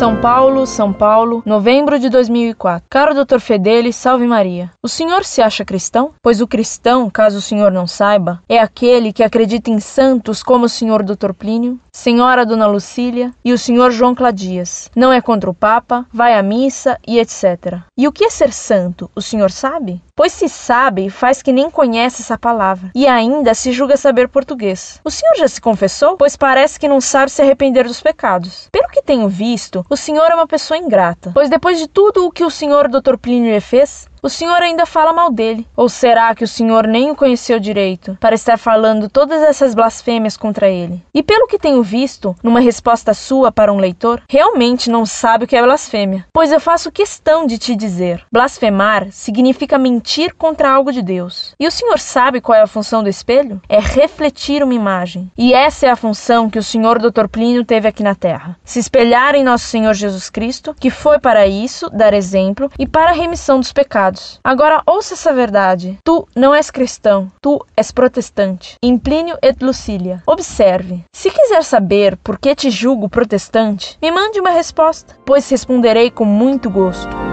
São Paulo, São Paulo, novembro de 2004. Caro Dr. Fedeli, salve Maria. O senhor se acha cristão? Pois o cristão, caso o senhor não saiba, é aquele que acredita em santos como o senhor Dr. Plínio, senhora Dona Lucília e o senhor João Cladias. Não é contra o Papa, vai à missa e etc. E o que é ser santo? O senhor sabe? Pois se sabe, faz que nem conhece essa palavra e ainda se julga saber português. O senhor já se confessou? Pois parece que não sabe se arrepender dos pecados. Pelo que tenho visto, o senhor é uma pessoa ingrata, pois depois de tudo o que o senhor Dr. Plínio lhe fez, o senhor ainda fala mal dele. Ou será que o senhor nem o conheceu direito para estar falando todas essas blasfêmias contra ele? E pelo que tenho visto, numa resposta sua para um leitor, realmente não sabe o que é blasfêmia. Pois eu faço questão de te dizer: blasfemar significa mentir contra algo de Deus. E o senhor sabe qual é a função do espelho? É refletir uma imagem. E essa é a função que o senhor Dr. Plínio teve aqui na Terra: se espelhar em nosso Senhor Jesus Cristo, que foi para isso dar exemplo e para a remissão dos pecados Agora ouça essa verdade. Tu não és cristão, tu és protestante. Em Plínio et Lucília. Observe. Se quiser saber por que te julgo protestante, me mande uma resposta, pois responderei com muito gosto.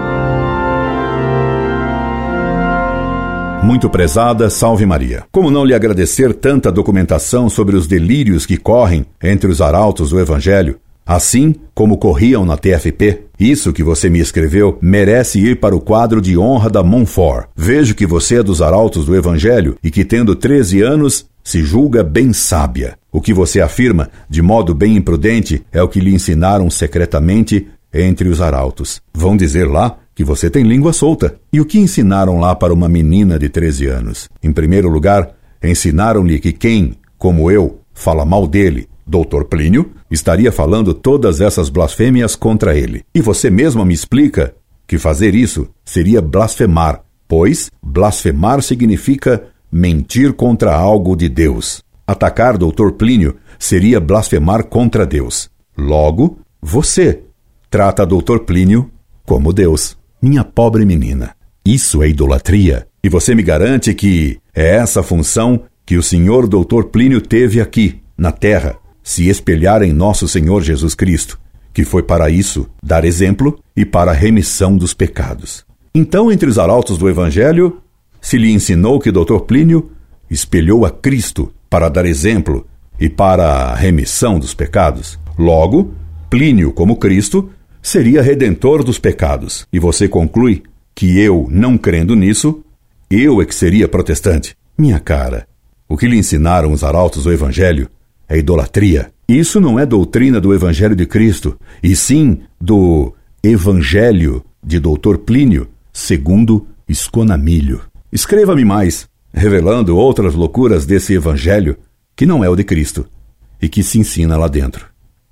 Muito prezada, salve Maria. Como não lhe agradecer tanta documentação sobre os delírios que correm entre os arautos do Evangelho, assim como corriam na TFP. Isso que você me escreveu merece ir para o quadro de honra da Montfort. Vejo que você é dos arautos do Evangelho e que, tendo 13 anos, se julga bem sábia. O que você afirma, de modo bem imprudente, é o que lhe ensinaram secretamente entre os arautos. Vão dizer lá que você tem língua solta. E o que ensinaram lá para uma menina de 13 anos? Em primeiro lugar, ensinaram-lhe que quem, como eu, fala mal dele, Doutor Plínio estaria falando todas essas blasfêmias contra ele. E você mesma me explica que fazer isso seria blasfemar, pois blasfemar significa mentir contra algo de Deus. Atacar Doutor Plínio seria blasfemar contra Deus. Logo, você trata Doutor Plínio como Deus. Minha pobre menina, isso é idolatria. E você me garante que é essa função que o senhor Doutor Plínio teve aqui, na Terra, se espelhar em nosso Senhor Jesus Cristo, que foi para isso dar exemplo e para a remissão dos pecados. Então, entre os arautos do Evangelho, se lhe ensinou que Dr. Plínio espelhou a Cristo para dar exemplo e para a remissão dos pecados. Logo, Plínio, como Cristo, seria redentor dos pecados. E você conclui que eu, não crendo nisso, eu é que seria protestante. Minha cara, o que lhe ensinaram os arautos do Evangelho é idolatria. Isso não é doutrina do Evangelho de Cristo, e sim do Evangelho de Doutor Plínio, segundo Esconamilho. Escreva-me mais, revelando outras loucuras desse Evangelho que não é o de Cristo e que se ensina lá dentro.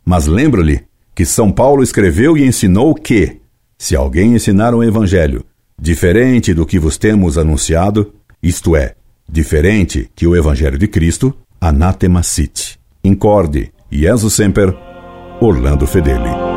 Mas lembro-lhe que São Paulo escreveu e ensinou que, se alguém ensinar um Evangelho diferente do que vos temos anunciado, isto é, diferente que o Evangelho de Cristo, anatema sit. Incorde, Jesus Semper, Orlando Fedeli.